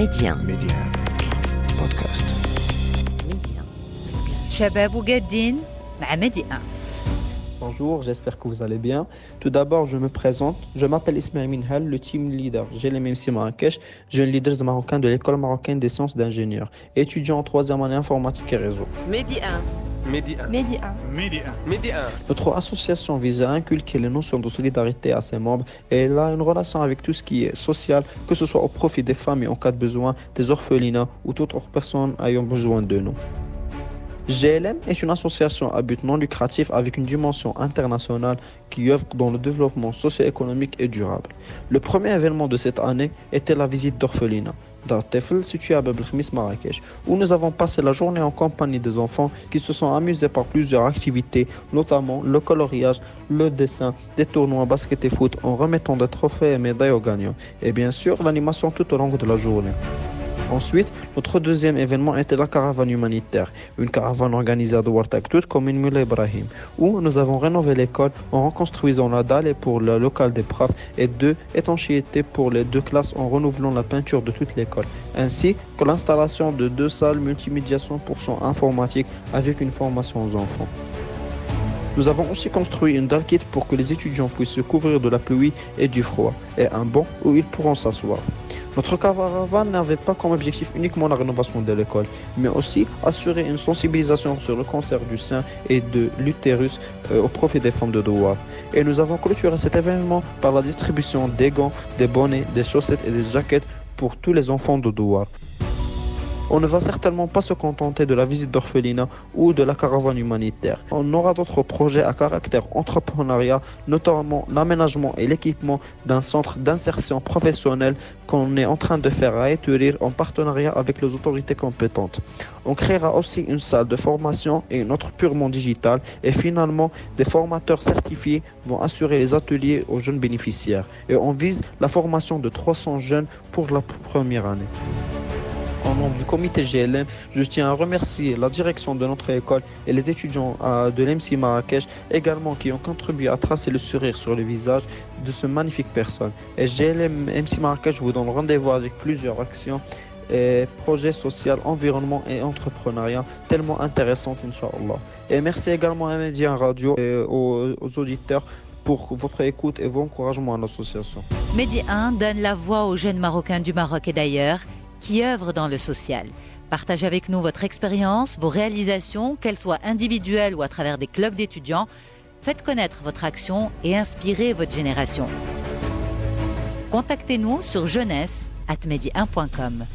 Médien. Médien. Podcast. Médien. Shabab bah, Médien. Bonjour, j'espère que vous allez bien. Tout d'abord, je me présente. Je m'appelle Ismail Minhal, le team leader. J'ai les mêmes si Marrakech, jeune leader marocain de l'école marocaine des sciences d'ingénieurs, étudiant en troisième année informatique et réseau. Médien. Média. Midi 1. Mehdi 1. Midi 1. Midi 1. Notre association vise à inculquer les notions de solidarité à ses membres et elle a une relation avec tout ce qui est social, que ce soit au profit des familles en cas de besoin, des orphelinats ou toute autre personne ayant besoin de nous. GLM est une association à but non lucratif avec une dimension internationale qui œuvre dans le développement socio-économique et durable. Le premier événement de cette année était la visite d'orphelinat d'Artefel situé à Khmis, Marrakech, où nous avons passé la journée en compagnie des enfants qui se sont amusés par plusieurs activités, notamment le coloriage, le dessin, des tournois basket et foot en remettant des trophées et médailles aux gagnants, et bien sûr l'animation tout au long de la journée. Ensuite, notre deuxième événement était la caravane humanitaire, une caravane organisée à Douar Taktout comme une Moulay Ibrahim, où nous avons rénové l'école en reconstruisant la dalle pour le local des profs et deux étanchéités pour les deux classes en renouvelant la peinture de toute l'école, ainsi que l'installation de deux salles multimédia 100% informatique avec une formation aux enfants. Nous avons aussi construit une dalle kit pour que les étudiants puissent se couvrir de la pluie et du froid, et un banc où ils pourront s'asseoir. Notre caravane n'avait pas comme objectif uniquement la rénovation de l'école, mais aussi assurer une sensibilisation sur le cancer du sein et de l'utérus euh, au profit des femmes de Douar. Et nous avons clôturé cet événement par la distribution des gants, des bonnets, des chaussettes et des jaquettes pour tous les enfants de Douar. On ne va certainement pas se contenter de la visite d'orphelinat ou de la caravane humanitaire. On aura d'autres projets à caractère entrepreneuriat, notamment l'aménagement et l'équipement d'un centre d'insertion professionnelle qu'on est en train de faire à Éturir en partenariat avec les autorités compétentes. On créera aussi une salle de formation et une autre purement digitale et finalement des formateurs certifiés vont assurer les ateliers aux jeunes bénéficiaires et on vise la formation de 300 jeunes pour la première année. Au nom du comité GLM, je tiens à remercier la direction de notre école et les étudiants euh, de l'MC Marrakech également qui ont contribué à tracer le sourire sur le visage de ce magnifique personne. Et GLM MC Marrakech vous donne rendez-vous avec plusieurs actions et projets sociaux, environnement et entrepreneuriat tellement intéressantes, Inch'Allah. Et merci également à Média Radio et aux, aux auditeurs pour votre écoute et vos encouragements à l'association. Mehdi 1 donne la voix aux jeunes Marocains du Maroc et d'ailleurs qui œuvrent dans le social. Partagez avec nous votre expérience, vos réalisations, qu'elles soient individuelles ou à travers des clubs d'étudiants. Faites connaître votre action et inspirez votre génération. Contactez-nous sur jeunesse at medi1.com.